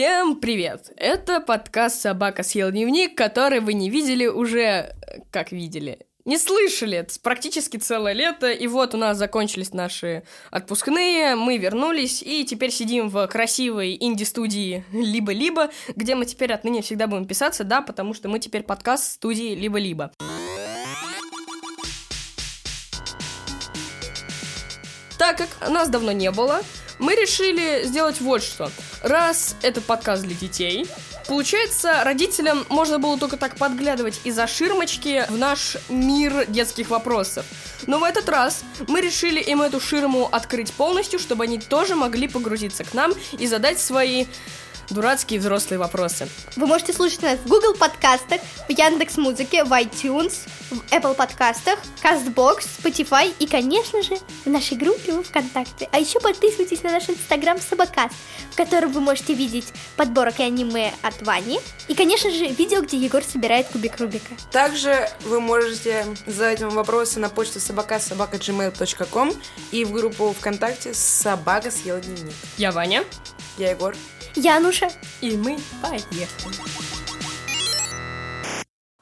Всем привет! Это подкаст «Собака съел дневник», который вы не видели уже... Как видели? Не слышали, это практически целое лето, и вот у нас закончились наши отпускные, мы вернулись, и теперь сидим в красивой инди-студии «Либо-либо», где мы теперь отныне всегда будем писаться, да, потому что мы теперь подкаст студии «Либо-либо». Так как нас давно не было, мы решили сделать вот что. Раз этот подкаст для детей, Получается, родителям можно было только так подглядывать из-за ширмочки в наш мир детских вопросов. Но в этот раз мы решили им эту ширму открыть полностью, чтобы они тоже могли погрузиться к нам и задать свои дурацкие взрослые вопросы. Вы можете слушать нас в Google подкастах, в Яндекс Музыке, в iTunes, в Apple подкастах, CastBox, Spotify и, конечно же, в нашей группе в ВКонтакте. А еще подписывайтесь на наш инстаграм Собакас, в котором вы можете видеть подборок и аниме от Вани. И, конечно же, видео, где Егор собирает кубик Рубика. Также вы можете задать вам вопросы на почту собака.gmail.com и в группу ВКонтакте «Собака съела дневник». Я Ваня. Я Егор. Януша. И мы поехали.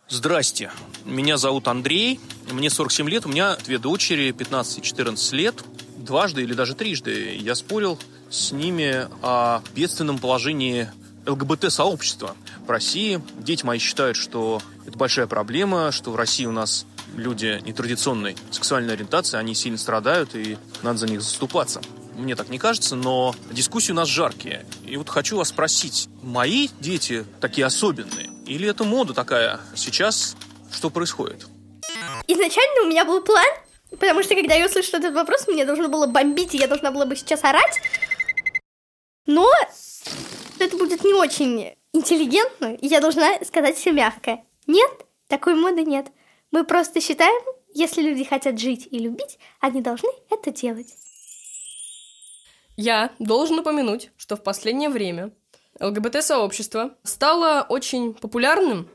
Здрасте, меня зовут Андрей, мне 47 лет, у меня две дочери, 15 и 14 лет. Дважды или даже трижды я спорил с ними о бедственном положении ЛГБТ-сообщества в России. Дети мои считают, что это большая проблема, что в России у нас люди нетрадиционной сексуальной ориентации, они сильно страдают, и надо за них заступаться мне так не кажется, но дискуссии у нас жаркие. И вот хочу вас спросить, мои дети такие особенные? Или это мода такая сейчас? Что происходит? Изначально у меня был план, потому что когда я услышала этот вопрос, мне должно было бомбить, и я должна была бы сейчас орать. Но это будет не очень интеллигентно, и я должна сказать все мягко. Нет, такой моды нет. Мы просто считаем, если люди хотят жить и любить, они должны это делать. Я должен упомянуть, что в последнее время ЛГБТ-сообщество стало очень популярным.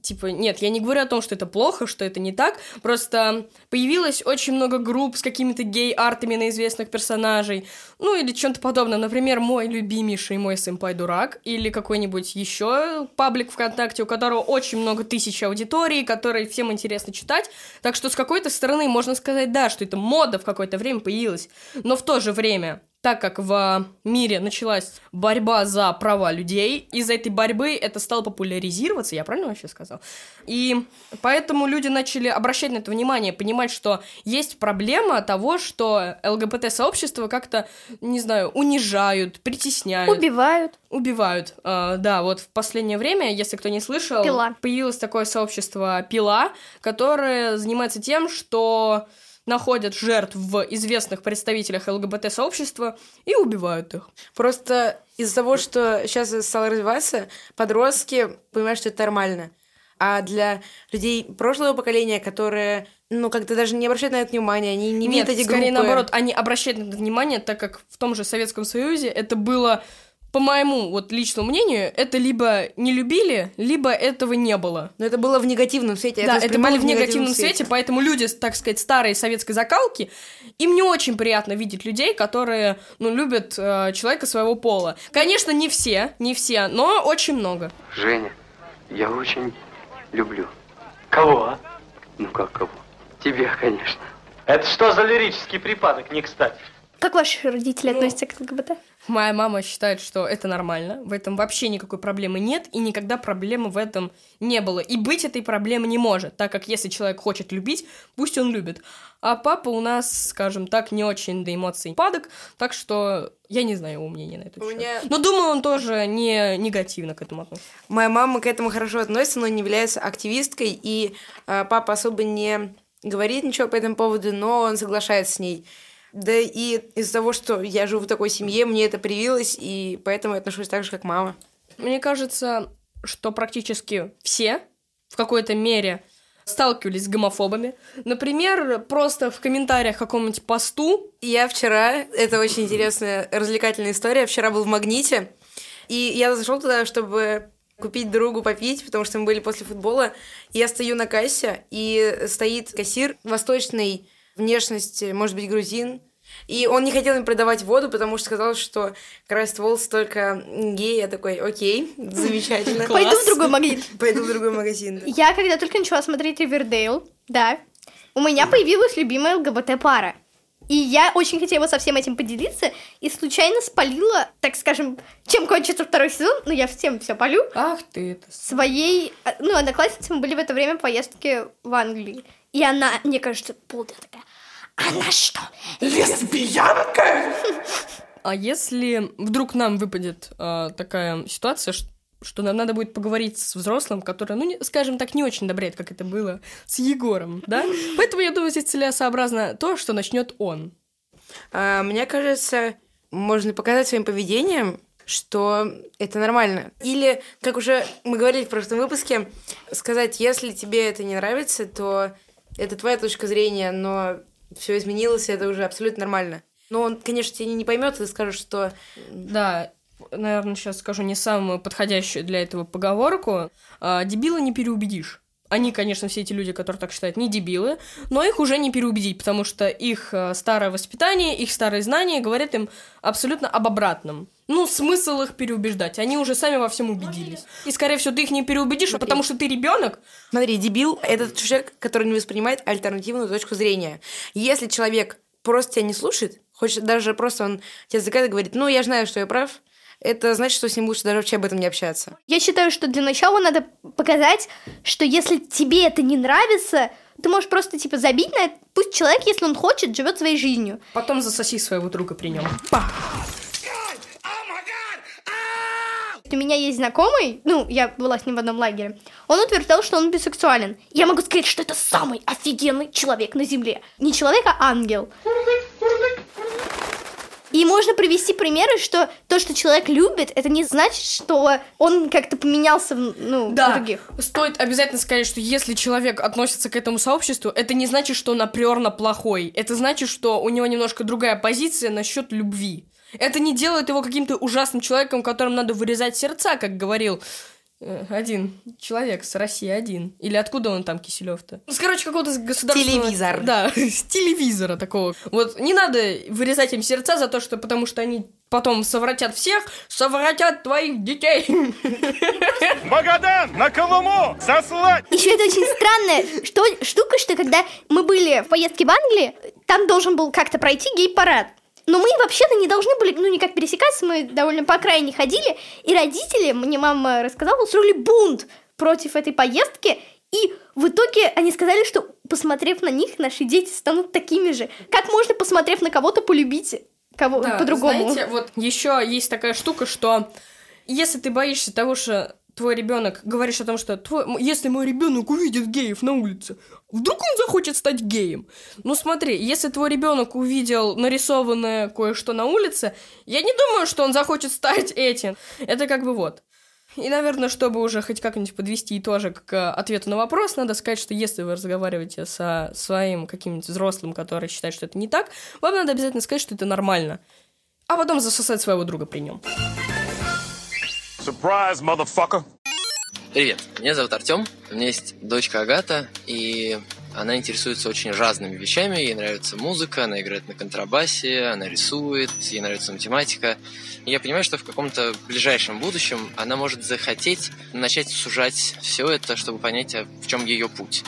Типа, нет, я не говорю о том, что это плохо, что это не так, просто появилось очень много групп с какими-то гей-артами на известных персонажей, ну или чем-то подобное. Например, мой любимейший мой сэмпай дурак, или какой-нибудь еще паблик ВКонтакте, у которого очень много тысяч аудитории, который всем интересно читать. Так что с какой-то стороны можно сказать, да, что это мода в какое-то время появилась, но в то же время так как в мире началась борьба за права людей, из-за этой борьбы это стало популяризироваться, я правильно вообще сказал? И поэтому люди начали обращать на это внимание, понимать, что есть проблема того, что ЛГБТ-сообщество как-то, не знаю, унижают, притесняют. Убивают. Убивают. Uh, да, вот в последнее время, если кто не слышал, Пила. появилось такое сообщество Пила, которое занимается тем, что находят жертв в известных представителях ЛГБТ-сообщества и убивают их. Просто из-за того, что сейчас стало развиваться, подростки понимают, что это нормально. А для людей прошлого поколения, которые, ну, как-то даже не обращают на это внимания, они не видят Нет, эти скорее группы. наоборот, они обращают на это внимание, так как в том же Советском Союзе это было по моему вот личному мнению, это либо не любили, либо этого не было. Но это было в негативном свете. Да, это, это было в негативном свете. поэтому люди, так сказать, старой советской закалки, им не очень приятно видеть людей, которые, ну, любят э, человека своего пола. Конечно, не все, не все, но очень много. Женя, я очень люблю. Кого, а? Ну как кого? Тебя, конечно. Это что за лирический припадок, не кстати? Как ваши родители Ну, относятся к ЛГБТ? Моя мама считает, что это нормально, в этом вообще никакой проблемы нет, и никогда проблемы в этом не было. И быть этой проблемы не может, так как если человек хочет любить, пусть он любит. А папа у нас, скажем так, не очень до эмоций падок, так что я не знаю его мнения на этот У счет. меня- Но думаю, он тоже не негативно к этому относится. Моя мама к этому хорошо относится, но не является активисткой, и э, папа особо не говорит ничего по этому поводу, но он соглашается с ней. Да и из-за того, что я живу в такой семье, мне это привилось, и поэтому я отношусь так же, как мама. Мне кажется, что практически все в какой-то мере сталкивались с гомофобами. Например, просто в комментариях к какому-нибудь посту Я вчера, это очень интересная развлекательная история, вчера был в Магните, и я зашел туда, чтобы купить другу попить, потому что мы были после футбола. И я стою на кассе, и стоит кассир восточной внешности, может быть, грузин, И он не хотел им продавать воду, потому что сказал, что красит волосы только гей. Я такой, окей, замечательно. Пойду в другой магазин. Пойду в другой магазин. Я когда только начала смотреть Ривердейл, да, у меня появилась любимая ЛГБТ-пара. И я очень хотела со всем этим поделиться и случайно спалила, так скажем, чем кончится второй сезон, ну я всем все полю, Ах ты это. своей, э, ну, одноклассницы мы были в это время в поездке в Англии. И она, мне кажется, полная такая, она что, А если вдруг нам выпадет а, такая ситуация, что нам надо будет поговорить с взрослым, который, ну, не- скажем так, не очень добряет, как это было с Егором, да? Поэтому я думаю, здесь целесообразно то, что начнет он. А, Мне кажется, можно показать своим поведением, что это нормально. Или, как уже мы говорили в прошлом выпуске, сказать, если тебе это не нравится, то это твоя точка зрения, но все изменилось, и это уже абсолютно нормально. Но он, конечно, тебя не поймет, и скажет, что Да, наверное, сейчас скажу не самую подходящую для этого поговорку. А, дебила не переубедишь. Они, конечно, все эти люди, которые так считают, не дебилы, но их уже не переубедить, потому что их э, старое воспитание, их старые знания говорят им абсолютно об обратном. Ну, смысл их переубеждать. Они уже сами во всем убедились. И, скорее всего, ты их не переубедишь, потому что ты ребенок. Смотри, дебил — это человек, который не воспринимает альтернативную точку зрения. Если человек просто тебя не слушает, хочет даже просто он тебя и говорит, ну, я знаю, что я прав, это значит, что с ним лучше даже вообще об этом не общаться. Я считаю, что для начала надо показать, что если тебе это не нравится, ты можешь просто типа забить на это. Пусть человек, если он хочет, живет своей жизнью. Потом засоси своего друга при нем. У меня есть знакомый, ну, я была с ним в одном лагере, он утверждал, что он бисексуален. Я могу сказать, что это самый офигенный человек на Земле. Не человек, а ангел. И можно привести примеры, что то, что человек любит, это не значит, что он как-то поменялся ну, Да, других. стоит обязательно сказать, что если человек относится к этому сообществу, это не значит, что он априорно плохой. Это значит, что у него немножко другая позиция насчет любви. Это не делает его каким-то ужасным человеком, которым надо вырезать сердца, как говорил э, один человек с России один. Или откуда он там, Киселев-то? Ну, Короче, какого-то с государственного... Телевизор. Да, с телевизора такого. Вот не надо вырезать им сердца за то, что потому что они потом совратят всех, совратят твоих детей. Магадан! На Колыму! Сослать! Еще это очень странная что, штука, что когда мы были в поездке в Англии, там должен был как-то пройти гей-парад. Но мы вообще-то не должны были, ну, никак пересекаться, мы довольно по окраине ходили, и родители, мне мама рассказала, устроили бунт против этой поездки, и в итоге они сказали, что, посмотрев на них, наши дети станут такими же. Как можно, посмотрев на кого-то, полюбить кого Да, по-другому? Знаете, вот еще есть такая штука, что если ты боишься того, что твой ребенок говоришь о том, что твой, если мой ребенок увидит геев на улице, вдруг он захочет стать геем. Ну смотри, если твой ребенок увидел нарисованное кое-что на улице, я не думаю, что он захочет стать этим. Это как бы вот. И, наверное, чтобы уже хоть как-нибудь подвести итожек к ответу на вопрос, надо сказать, что если вы разговариваете со своим каким-нибудь взрослым, который считает, что это не так, вам надо обязательно сказать, что это нормально. А потом засосать своего друга при нем. Surprise, motherfucker! Привет, меня зовут Артем, у меня есть дочка Агата, и она интересуется очень разными вещами, ей нравится музыка, она играет на контрабасе, она рисует, ей нравится математика. И я понимаю, что в каком-то ближайшем будущем она может захотеть начать сужать все это, чтобы понять, а в чем ее путь.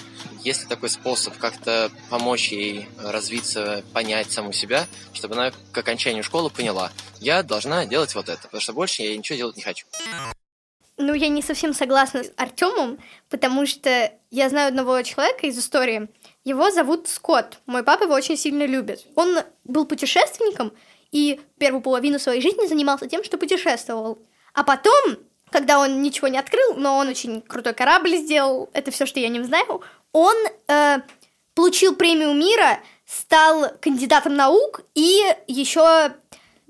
Есть ли такой способ как-то помочь ей развиться, понять саму себя, чтобы она к окончанию школы поняла, я должна делать вот это, потому что больше я ничего делать не хочу. Ну, я не совсем согласна с Артемом, потому что я знаю одного человека из истории. Его зовут Скотт. Мой папа его очень сильно любит. Он был путешественником и первую половину своей жизни занимался тем, что путешествовал. А потом, когда он ничего не открыл, но он очень крутой корабль сделал, это все, что я о нем знаю, он э, получил премию мира, стал кандидатом наук и еще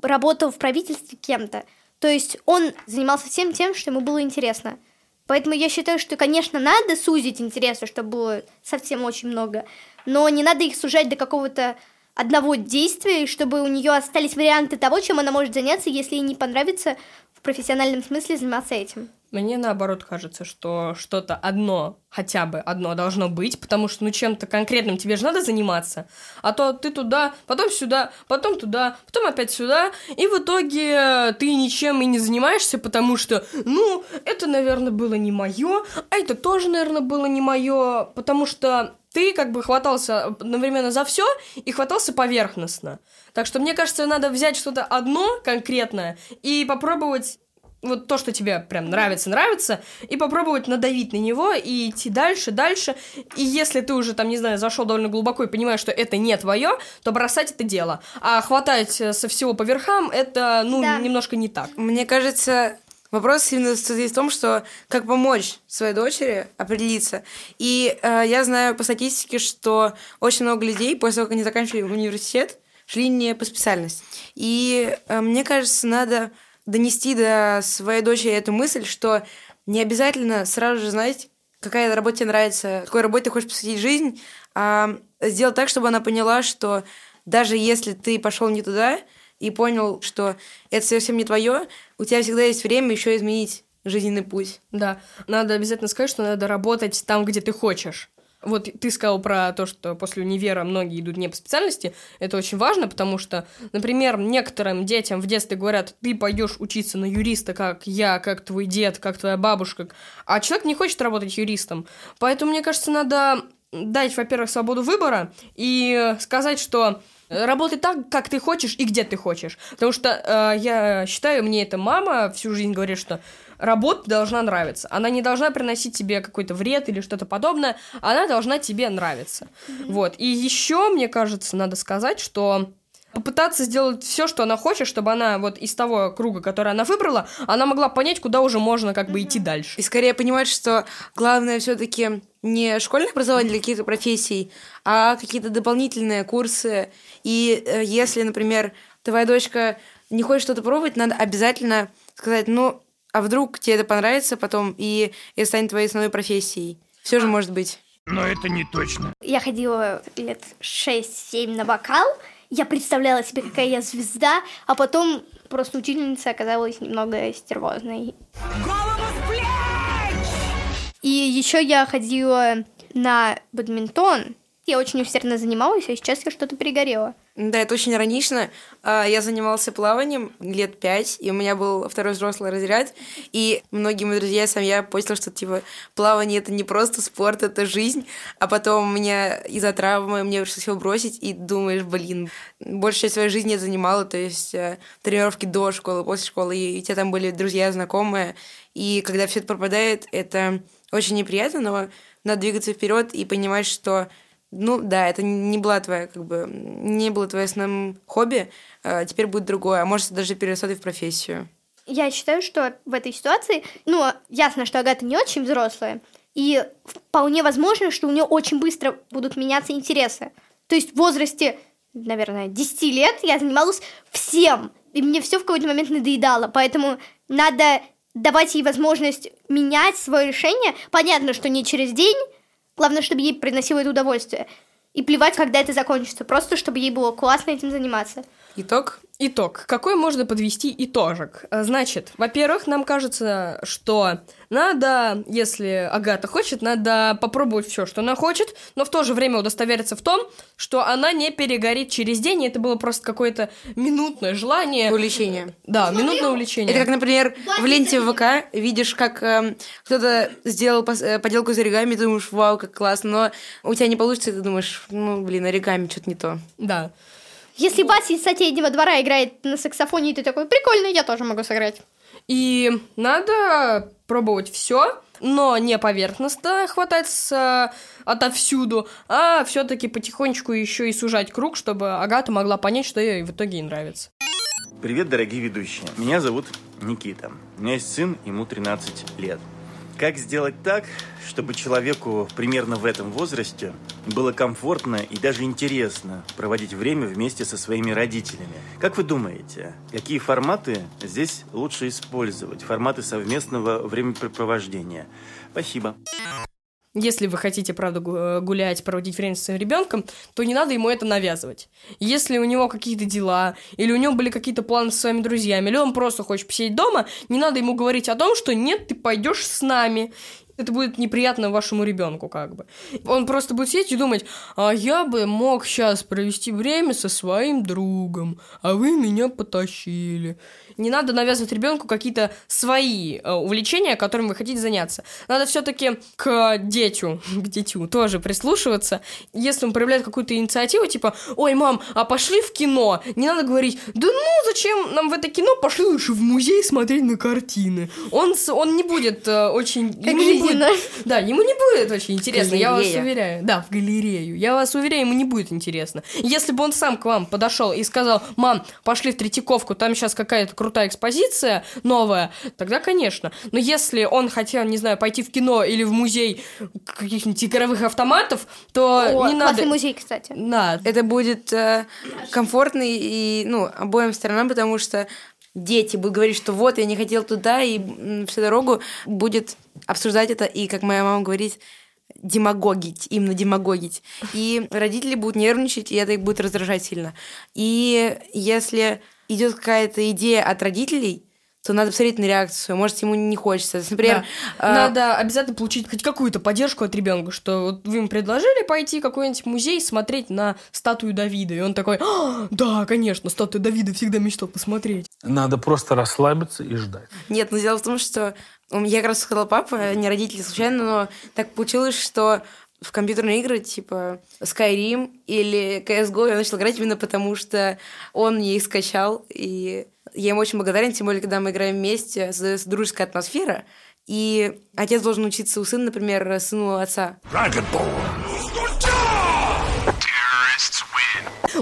работал в правительстве кем-то. То есть он занимался всем тем, что ему было интересно. Поэтому я считаю, что, конечно, надо сузить интересы, чтобы было совсем очень много, но не надо их сужать до какого-то одного действия, чтобы у нее остались варианты того, чем она может заняться, если ей не понравится в профессиональном смысле заниматься этим. Мне наоборот кажется, что что-то одно, хотя бы одно должно быть, потому что ну чем-то конкретным тебе же надо заниматься, а то ты туда, потом сюда, потом туда, потом опять сюда, и в итоге ты ничем и не занимаешься, потому что, ну, это, наверное, было не мое, а это тоже, наверное, было не мое, потому что ты как бы хватался одновременно за все и хватался поверхностно. Так что мне кажется, надо взять что-то одно конкретное и попробовать вот то, что тебе прям нравится, нравится, и попробовать надавить на него и идти дальше, дальше. И если ты уже там, не знаю, зашел довольно глубоко и понимаешь, что это не твое, то бросать это дело. А хватать э, со всего по верхам, это, ну, Да. немножко не так. Мне кажется, вопрос именно состоит в том, что как помочь своей дочери определиться. И э, я знаю по статистике, что очень много людей после того, как они заканчивали университет, шли не по специальности. И э, мне кажется, надо донести до своей дочери эту мысль, что не обязательно сразу же знать, какая работа тебе нравится, какой работе ты хочешь посвятить жизнь, а сделать так, чтобы она поняла, что даже если ты пошел не туда и понял, что это совсем не твое, у тебя всегда есть время еще изменить жизненный путь. Да, надо обязательно сказать, что надо работать там, где ты хочешь. Вот ты сказал про то, что после универа многие идут не по специальности. Это очень важно, потому что, например, некоторым детям в детстве говорят, ты пойдешь учиться на юриста, как я, как твой дед, как твоя бабушка. А человек не хочет работать юристом. Поэтому, мне кажется, надо дать, во-первых, свободу выбора и сказать, что Работай так, как ты хочешь и где ты хочешь. Потому что э, я считаю, мне эта мама всю жизнь говорит, что работа должна нравиться. Она не должна приносить тебе какой-то вред или что-то подобное. Она должна тебе нравиться. Вот. И еще, мне кажется, надо сказать, что попытаться сделать все, что она хочет, чтобы она вот из того круга, который она выбрала, она могла понять, куда уже можно как бы идти дальше. И скорее понимать, что главное все-таки не школьное образование для каких-то профессий, а какие-то дополнительные курсы. И э, если, например, твоя дочка не хочет что-то пробовать, надо обязательно сказать, ну, а вдруг тебе это понравится потом, и это станет твоей основной профессией. Все же может быть. Но это не точно. Я ходила лет 6-7 на вокал, я представляла себе, какая я звезда, а потом просто учительница оказалась немного стервозной. И еще я ходила на бадминтон. Я очень усердно занималась, а сейчас я что-то перегорела. Да, это очень иронично. А, Я занимался плаванием лет пять, и у меня был второй взрослый разряд. И многие мои друзья и сам я понял, что типа плавание это не просто спорт, это жизнь. А потом у меня из-за травмы мне пришлось его бросить, и думаешь, блин, большую часть своей жизни я занимала, то есть э, тренировки до школы, после школы, и у тебя там были друзья, знакомые. И когда все это пропадает, это очень неприятно, но надо двигаться вперед и понимать, что ну да, это не была твоя, как бы, не было твоим основным хобби, а теперь будет другое, а может даже перерастет в профессию. Я считаю, что в этой ситуации, ну, ясно, что Агата не очень взрослая, и вполне возможно, что у нее очень быстро будут меняться интересы. То есть в возрасте, наверное, 10 лет я занималась всем, и мне все в какой-то момент надоедало, поэтому надо давать ей возможность менять свое решение. Понятно, что не через день, главное, чтобы ей приносило это удовольствие. И плевать, когда это закончится, просто чтобы ей было классно этим заниматься. Итог? Итог. Какой можно подвести итожек? А, Значит, во-первых, нам кажется, что надо, если Агата хочет, надо попробовать все, что она хочет, но в то же время удостовериться в том, что она не перегорит через день, и это было просто какое-то минутное желание. Увлечение. Да, минутное увлечение. Это как, например, в ленте ВК видишь, как эм, кто-то сделал пос- э, поделку из оригами, ты думаешь, вау, как классно, но у тебя не получится, и ты думаешь, ну, блин, оригами что-то не то. Да. Если Вася из соседнего двора играет на саксофоне, и ты такой, прикольно, я тоже могу сыграть. И надо пробовать все, но не поверхностно хвататься отовсюду, а все-таки потихонечку еще и сужать круг, чтобы Агата могла понять, что ей в итоге нравится. Привет, дорогие ведущие. Меня зовут Никита. У меня есть сын, ему 13 лет. Как сделать так, чтобы человеку примерно в этом возрасте было комфортно и даже интересно проводить время вместе со своими родителями? Как вы думаете, какие форматы здесь лучше использовать? Форматы совместного времяпрепровождения? Спасибо. Если вы хотите, правда, э, гулять, проводить время со своим ребенком, то не надо ему это навязывать. Если у него какие-то дела, или у него были какие-то планы со своими друзьями, или он просто хочет посидеть дома, не надо ему говорить о том, что нет, ты пойдешь с нами. Это будет неприятно вашему ребенку, как бы. Он просто будет сидеть и думать, а я бы мог сейчас провести время со своим другом, а вы меня потащили. Не надо навязывать ребенку какие-то свои э, увлечения, которыми вы хотите заняться. Надо все-таки к детю, к детю тоже прислушиваться. Если он проявляет какую-то инициативу, типа, ой, мам, а пошли в кино, не надо говорить, да ну, зачем нам в это кино, пошли лучше в музей смотреть на картины. Он, он не будет э, очень... Как будет- да, ему не будет очень интересно, я вас уверяю. Да, в галерею. Я вас уверяю, ему не будет интересно. Если бы он сам к вам подошел и сказал, мам, пошли в Третьяковку, там сейчас какая-то крутая экспозиция новая, тогда, конечно. Но если он хотел, не знаю, пойти в кино или в музей каких-нибудь игровых автоматов, то О, не надо... музей, кстати. Да, Это будет э, комфортно и, ну, обоим сторонам, потому что дети будут говорить, что вот, я не хотел туда, и всю дорогу будет обсуждать это, и, как моя мама говорит, демагогить, именно демагогить. И родители будут нервничать, и это их будет раздражать сильно. И если идет какая-то идея от родителей, то надо посмотреть на реакцию. Может, ему не хочется. Например, Да. э, Надо обязательно получить хоть какую-то поддержку от ребенка, что вот вы ему предложили пойти в какой-нибудь музей смотреть на статую Давида. И он такой, «А, да, конечно, статую Давида всегда мечтал посмотреть. Надо просто расслабиться и ждать. Нет, но дело в том, что я как раз сказала папа, не родители случайно, но так получилось, что в компьютерные игры типа Skyrim или CSGO я начала играть именно потому, что он мне их скачал, и я ему очень благодарен, тем более, когда мы играем вместе, создается дружеская атмосфера, и отец должен учиться у сына, например, сыну отца.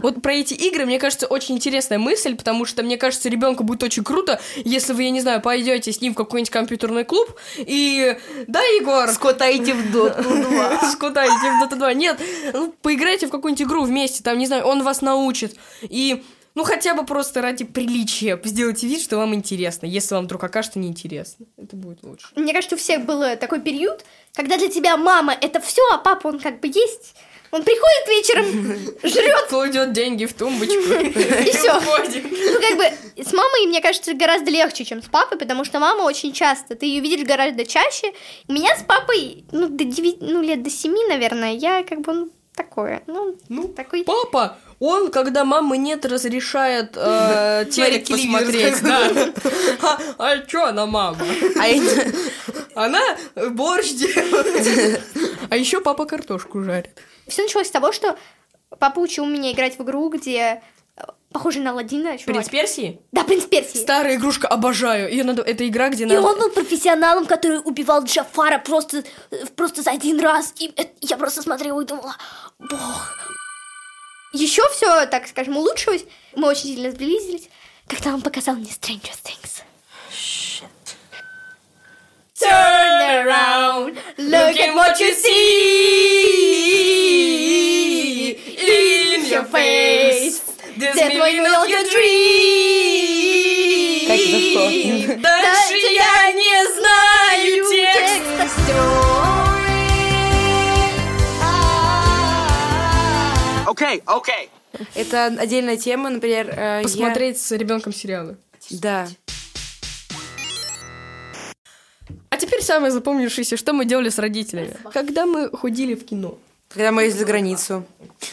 Вот про эти игры, мне кажется, очень интересная мысль, потому что, мне кажется, ребенку будет очень круто, если вы, я не знаю, пойдете с ним в какой-нибудь компьютерный клуб и... Да, Егор? Скотайте в Доту 2. Скутайте в Dota 2. Нет, ну, поиграйте в какую-нибудь игру вместе, там, не знаю, он вас научит. И, ну, хотя бы просто ради приличия сделайте вид, что вам интересно, если вам вдруг окажется неинтересно. Это будет лучше. Мне кажется, у всех был э, такой период, когда для тебя мама это все, а папа он как бы есть. Он приходит вечером, жрет Кладет деньги в тумбочку. и все. Ну, как бы, с мамой, мне кажется, гораздо легче, чем с папой, потому что мама очень часто, ты ее видишь гораздо чаще. У меня с папой, ну, до 9, ну, лет до 7, наверное, я как бы, ну, такое, ну, Ну, такой... Папа, он, когда мамы нет, разрешает э, телек посмотреть. Да. А, а чё она мама? А Она борщ делает. А еще папа картошку жарит. Все началось с того, что папа учил меня играть в игру, где э, похоже на Аладдина, чувак. Принц Персии? Да, принц Персии. Старая игрушка, обожаю. Ее надо... Это игра, где И надо... он был профессионалом, который убивал Джафара просто, э, просто за один раз. И это- я просто смотрела и думала, бог. Еще все, так скажем, улучшилось. Мы очень сильно сблизились, когда он показал мне Stranger Things. Turn around, look at what you see in your face. This will your get Катя, за что? dream. Дальше я не знаю текста. Okay, okay. Это отдельная тема, например, э, я- Посмотреть с ребенком сериалы. Да. Самое запомнившееся, что мы делали с родителями. Когда мы ходили в кино. Когда мы ездили за границу.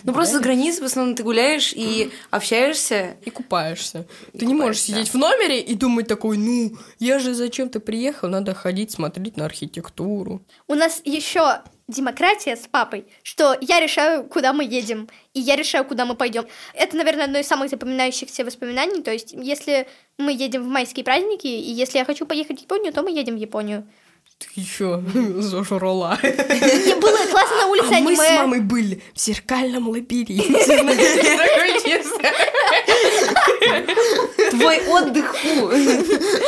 Ну, просто за границей в основном ты гуляешь и общаешься. И купаешься. Ты не можешь сидеть в номере и думать такой, ну, я же зачем-то приехал, надо ходить смотреть на архитектуру. У нас еще демократия с папой, что я решаю, куда мы едем, и я решаю, куда мы пойдем. Это, наверное, одно из самых запоминающихся воспоминаний. То есть, если мы едем в майские праздники, и если я хочу поехать в Японию, то мы едем в Японию. Ты еще зажрала. Мне было классно на улице А мы с аниме. мамой были в зеркальном лабиринте. Твой отдых.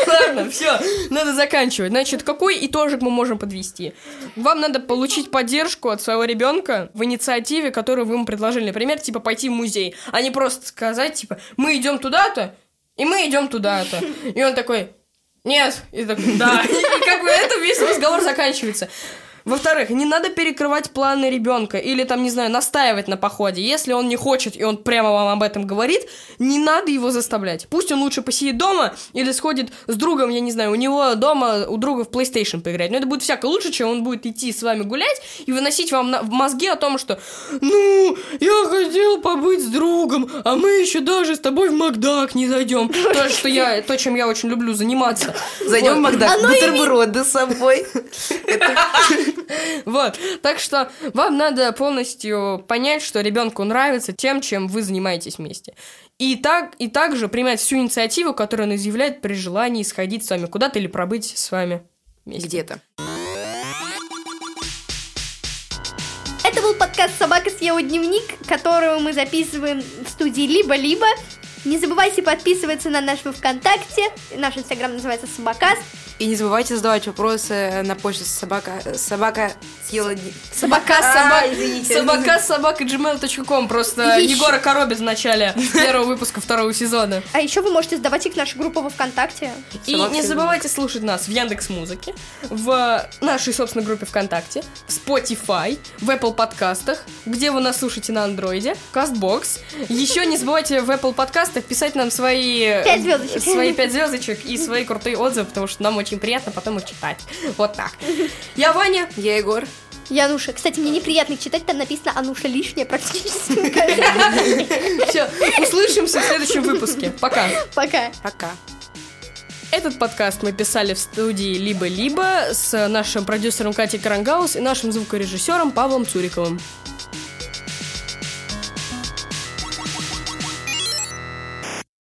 Ладно, все, надо заканчивать. Значит, какой итожек мы можем подвести? Вам надо получить поддержку от своего ребенка в инициативе, которую вы ему предложили. Например, типа пойти в музей, а не просто сказать, типа, мы идем туда-то, и мы идем туда-то. И он такой, нет, и такой, да. И как бы это весь разговор заканчивается. Во-вторых, не надо перекрывать планы ребенка или там, не знаю, настаивать на походе. Если он не хочет, и он прямо вам об этом говорит, не надо его заставлять. Пусть он лучше посидит дома или сходит с другом, я не знаю, у него дома, у друга в PlayStation поиграть. Но это будет всяко лучше, чем он будет идти с вами гулять и выносить вам на- в мозги о том, что «Ну, я хотел побыть с другом, а мы еще даже с тобой в Макдак не зайдем». То, что я, то, чем я очень люблю заниматься. Зайдем в. Макдак, бутерброды с собой. Вот, так что вам надо полностью понять, что ребенку нравится тем, чем вы занимаетесь вместе. И, так, и также принять всю инициативу, которую он изъявляет при желании сходить с вами куда-то или пробыть с вами вместе. Где-то. Это был подкаст «Собака съела дневник», которую мы записываем в студии «Либо-либо». Не забывайте подписываться на наш ВКонтакте. Наш инстаграм называется «Собакас». И не забывайте задавать вопросы на почту собака, собака съела... Собака, А, собака, извините. собака, собака, gmail.com. Просто. Егора коробит в начале первого выпуска второго сезона. А еще вы можете сдавать их в нашу группу во ВКонтакте. И Собака не забывайте слушать нас в Яндекс Музыке, в нашей собственной группе ВКонтакте, в Spotify, в Apple подкастах, где вы нас слушаете на андроиде, Castbox. Еще не забывайте в Apple подкастах писать нам свои... Пять звездочек. Свои пять звездочек и свои крутые отзывы, потому что нам очень приятно потом их читать. Вот так. Я Ваня. Я Егор. Януша. Кстати, мне неприятно читать, там написано «Ануша лишняя» практически. Все, услышимся в следующем выпуске. Пока. Пока. Пока. Этот подкаст мы писали в студии «Либо-либо» с нашим продюсером Катей Карангаус и нашим звукорежиссером Павлом Цуриковым.